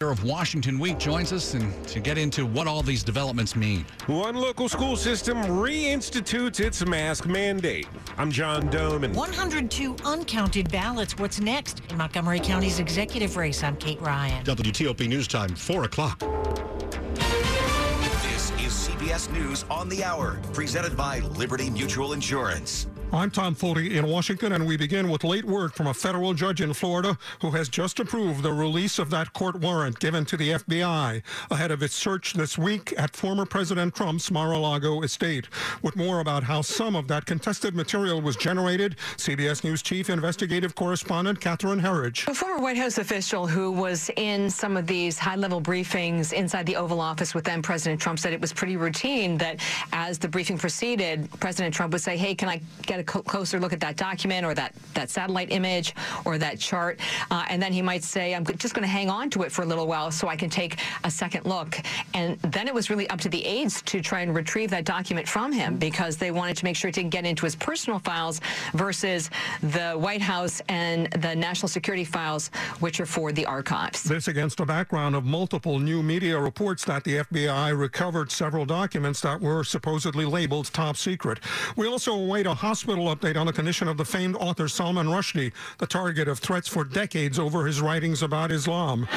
of Washington Week joins us and to get into what all these developments mean. One local school system reinstitutes its mask mandate. I'm John Domen. 102 uncounted ballots. What's next in Montgomery County's executive race? I'm Kate Ryan. WTOP News Time, 4 o'clock. This is CBS News on the Hour, presented by Liberty Mutual Insurance. I'm Tom Foley in Washington, and we begin with late word from a federal judge in Florida who has just approved the release of that court warrant given to the FBI ahead of its search this week at former President Trump's Mar-a-Lago estate. With more about how some of that contested material was generated, CBS News chief investigative correspondent Catherine Herridge. A former White House official who was in some of these high-level briefings inside the Oval Office with then President Trump said it was pretty routine that as the briefing proceeded, President Trump would say, hey, can I get a closer look at that document or that, that satellite image or that chart. Uh, and then he might say, I'm just going to hang on to it for a little while so I can take a second look. And then it was really up to the aides to try and retrieve that document from him because they wanted to make sure it didn't get into his personal files versus the White House and the national security files, which are for the archives. This against a background of multiple new media reports that the FBI recovered several documents that were supposedly labeled top secret. We also await a hospital hospital update on the condition of the famed author Salman Rushdie, the target of threats for decades over his writings about Islam.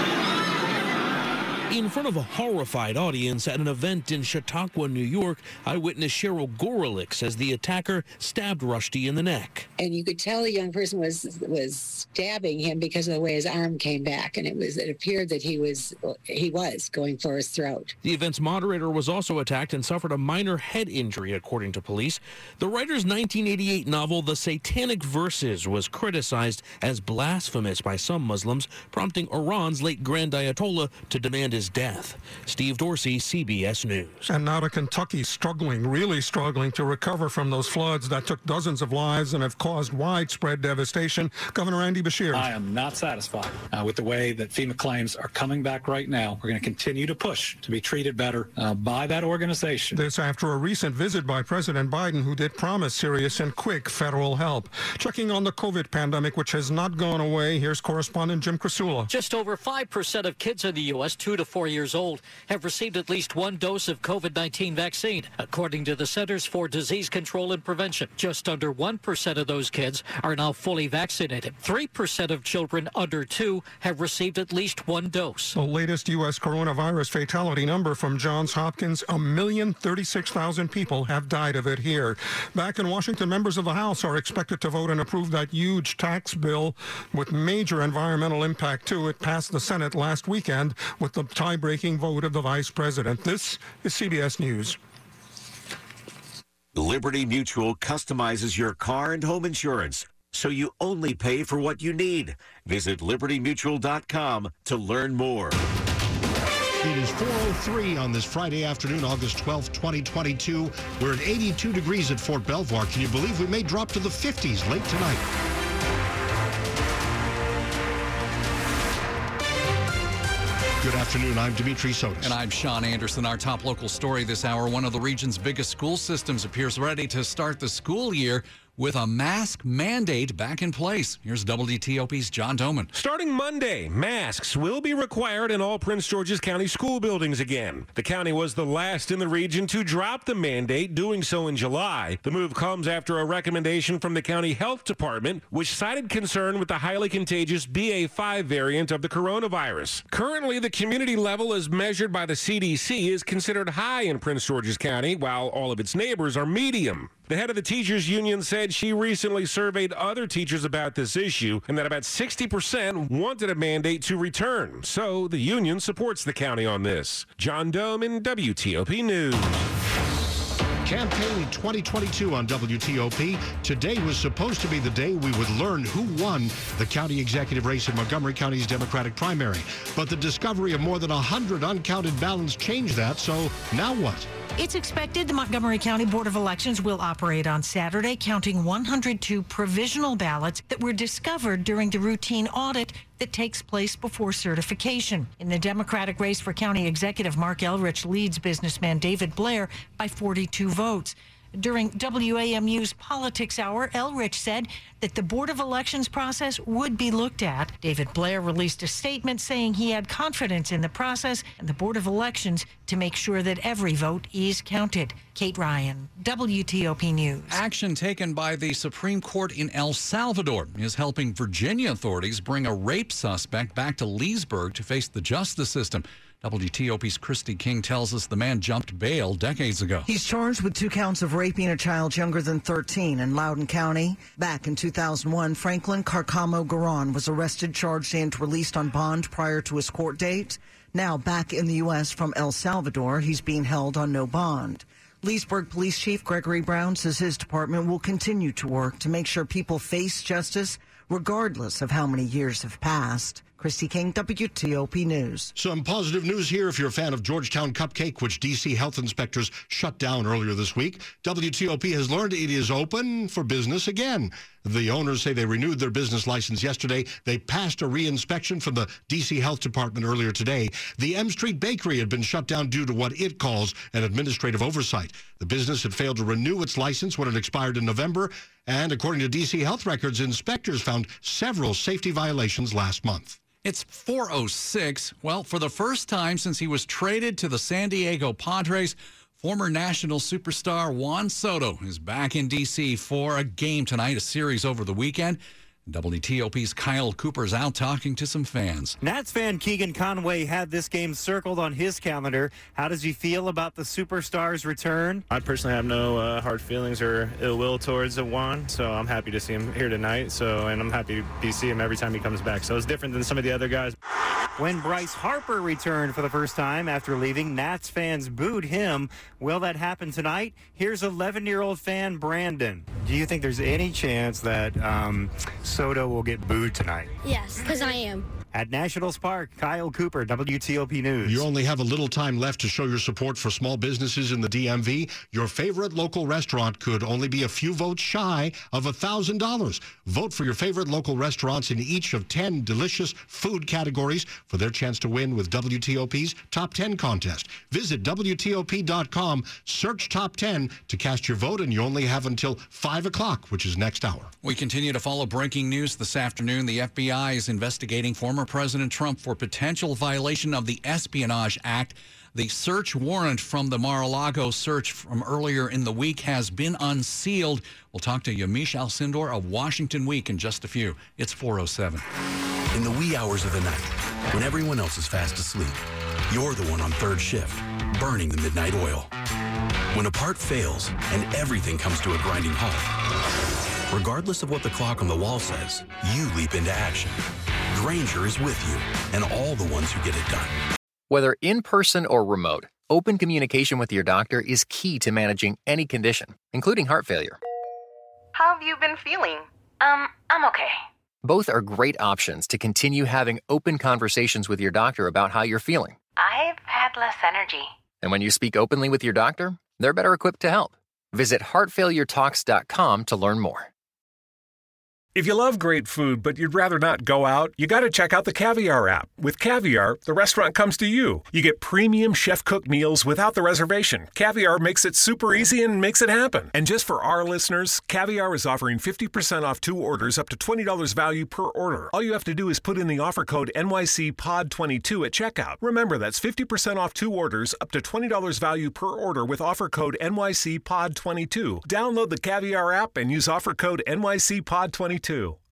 In front of a horrified audience at an event in Chautauqua, New York, eyewitness Cheryl Gorelick says the attacker stabbed Rushdie in the neck. And you could tell the young person was was stabbing him because of the way his arm came back, and it was it appeared that he was he was going for his throat. The event's moderator was also attacked and suffered a minor head injury, according to police. The writer's 1988 novel, The Satanic Verses, was criticized as blasphemous by some Muslims, prompting Iran's late Grand Ayatollah to demand his death. Steve Dorsey, CBS News. And now to Kentucky, struggling, really struggling to recover from those floods that took dozens of lives and have caused widespread devastation. Governor Andy Beshear. I am not satisfied uh, with the way that FEMA claims are coming back right now. We're going to continue to push to be treated better uh, by that organization. This after a recent visit by President Biden, who did promise serious and quick federal help. Checking on the COVID pandemic, which has not gone away, here's correspondent Jim Krasula. Just over 5% of kids in the U.S., 2 to four years old have received at least one dose of COVID 19 vaccine, according to the Centers for Disease Control and Prevention. Just under 1% of those kids are now fully vaccinated. 3% of children under two have received at least one dose. The latest U.S. coronavirus fatality number from Johns Hopkins a million thirty-six thousand people have died of it here. Back in Washington, members of the House are expected to vote and approve that huge tax bill with major environmental impact, too. It passed the Senate last weekend with the tie-breaking vote of the vice president. This is CBS News. Liberty Mutual customizes your car and home insurance so you only pay for what you need. Visit libertymutual.com to learn more. It is 4.03 on this Friday afternoon, August 12, 2022. We're at 82 degrees at Fort Belvoir. Can you believe we may drop to the 50s late tonight? Good afternoon. I'm Dimitri Sotis. And I'm Sean Anderson. Our top local story this hour one of the region's biggest school systems appears ready to start the school year with a mask mandate back in place. Here's WTOP's John Domen. Starting Monday, masks will be required in all Prince George's County school buildings again. The county was the last in the region to drop the mandate, doing so in July. The move comes after a recommendation from the county health department, which cited concern with the highly contagious BA5 variant of the coronavirus. Currently, the community level as measured by the CDC is considered high in Prince George's County, while all of its neighbors are medium. The head of the teachers union said she recently surveyed other teachers about this issue and that about 60% wanted a mandate to return. So the union supports the county on this. John Domen WTOP News. Campaign 2022 on WTOP. Today was supposed to be the day we would learn who won the county executive race in Montgomery County's Democratic primary. But the discovery of more than 100 uncounted ballots changed that, so now what? It's expected the Montgomery County Board of Elections will operate on Saturday, counting 102 provisional ballots that were discovered during the routine audit that takes place before certification. In the Democratic race for county executive, Marc Elrich leads businessman David Blair by 42 votes. During WAMU's Politics Hour, Elrich said that the Board of Elections process would be looked at. David Blair released a statement saying he had confidence in the process and the Board of Elections to make sure that every vote is counted. Kate Ryan, WTOP News. Action taken by the Supreme Court in El Salvador is helping Virginia authorities bring a rape suspect back to Leesburg to face the justice system. WTOP's Kristi King tells us the man jumped bail decades ago. He's charged with two counts of raping a child younger than 13 in Loudoun County. Back in 2001, Franklin Carcamo Garon was arrested, charged, and released on bond prior to his court date. Now back in the U.S. from El Salvador, he's being held on no bond. Leesburg Police Chief Gregory Brown says his department will continue to work to make sure people face justice regardless of how many years have passed. Kristi King, WTOP News. Some positive news here if you're a fan of Georgetown Cupcake, which D.C. health inspectors shut down earlier this week. WTOP has learned it is open for business again. The owners say they renewed their business license yesterday. They passed a reinspection from the D.C. Health Department earlier today. The M Street Bakery had been shut down due to what it calls an administrative oversight. The business had failed to renew its license when it expired in November. And according to D.C. Health Records, inspectors found several safety violations last month. It's 406. Well, for the first time since he was traded to the San Diego Padres, former national superstar Juan Soto is back in D.C. for a game tonight, a series over the weekend. WTOP's Kyle Cooper's out talking to some fans. Nats fan Keegan Conway had this game circled on his calendar. How does he feel about the superstar's return? I personally have no uh, hard feelings or ill will towards Juan, so I'm happy to see him here tonight. So, and I'm happy to see him every time he comes back. So it's different than some of the other guys. When Bryce Harper returned for the first time after leaving, Nats fans booed him. Will that happen tonight? Here's 11-year-old fan Brandon. Do you think there's any chance that um, Soto will get booed tonight? Yes, because I am. At Nationals Park, Kyle Cooper, WTOP News. You only have a little time left to show your support for small businesses in the DMV. Your favorite local restaurant could only be a few votes shy of $1,000. Vote for your favorite local restaurants in each of 10 delicious food categories for their chance to win with WTOP's Top 10 contest. Visit WTOP.com, search Top 10 to cast your vote, and you only have until 5 o'clock, which is next hour. We continue to follow breaking news this afternoon. The FBI is investigating former President Trump for potential violation of the Espionage Act. The search warrant from the Mar-a-Lago search from earlier in the week has been unsealed. We'll talk to Yamiche Alcindor of Washington Week in just a few. It's 407. In the wee hours of the night, when everyone else is fast asleep, you're the one on third shift, burning the midnight oil. When a part fails and everything comes to a grinding halt, regardless of what the clock on the wall says, you leap into action. Grainger is with you and all the ones who get it done. Whether in person or remote, open communication with your doctor is key to managing any condition, including heart failure. How have you been feeling? Um, I'm okay. Both are great options to continue having open conversations with your doctor about how you're feeling. I've had less energy. And when you speak openly with your doctor, they're better equipped to help. Visit heartfailuretalks.com to learn more. If you love great food, but you'd rather not go out, you got to check out the Caviar app. With Caviar, the restaurant comes to you. You get premium chef cooked meals without the reservation. Caviar makes it super easy and makes it happen. And just for our listeners, Caviar is offering 50% off two orders up to $20 value per order. All you have to do is put in the offer code NYCPOD22 at checkout. Remember, that's 50% off two orders up to $20 value per order with offer code NYCPOD22. Download the Caviar app and use offer code NYCPOD22 too.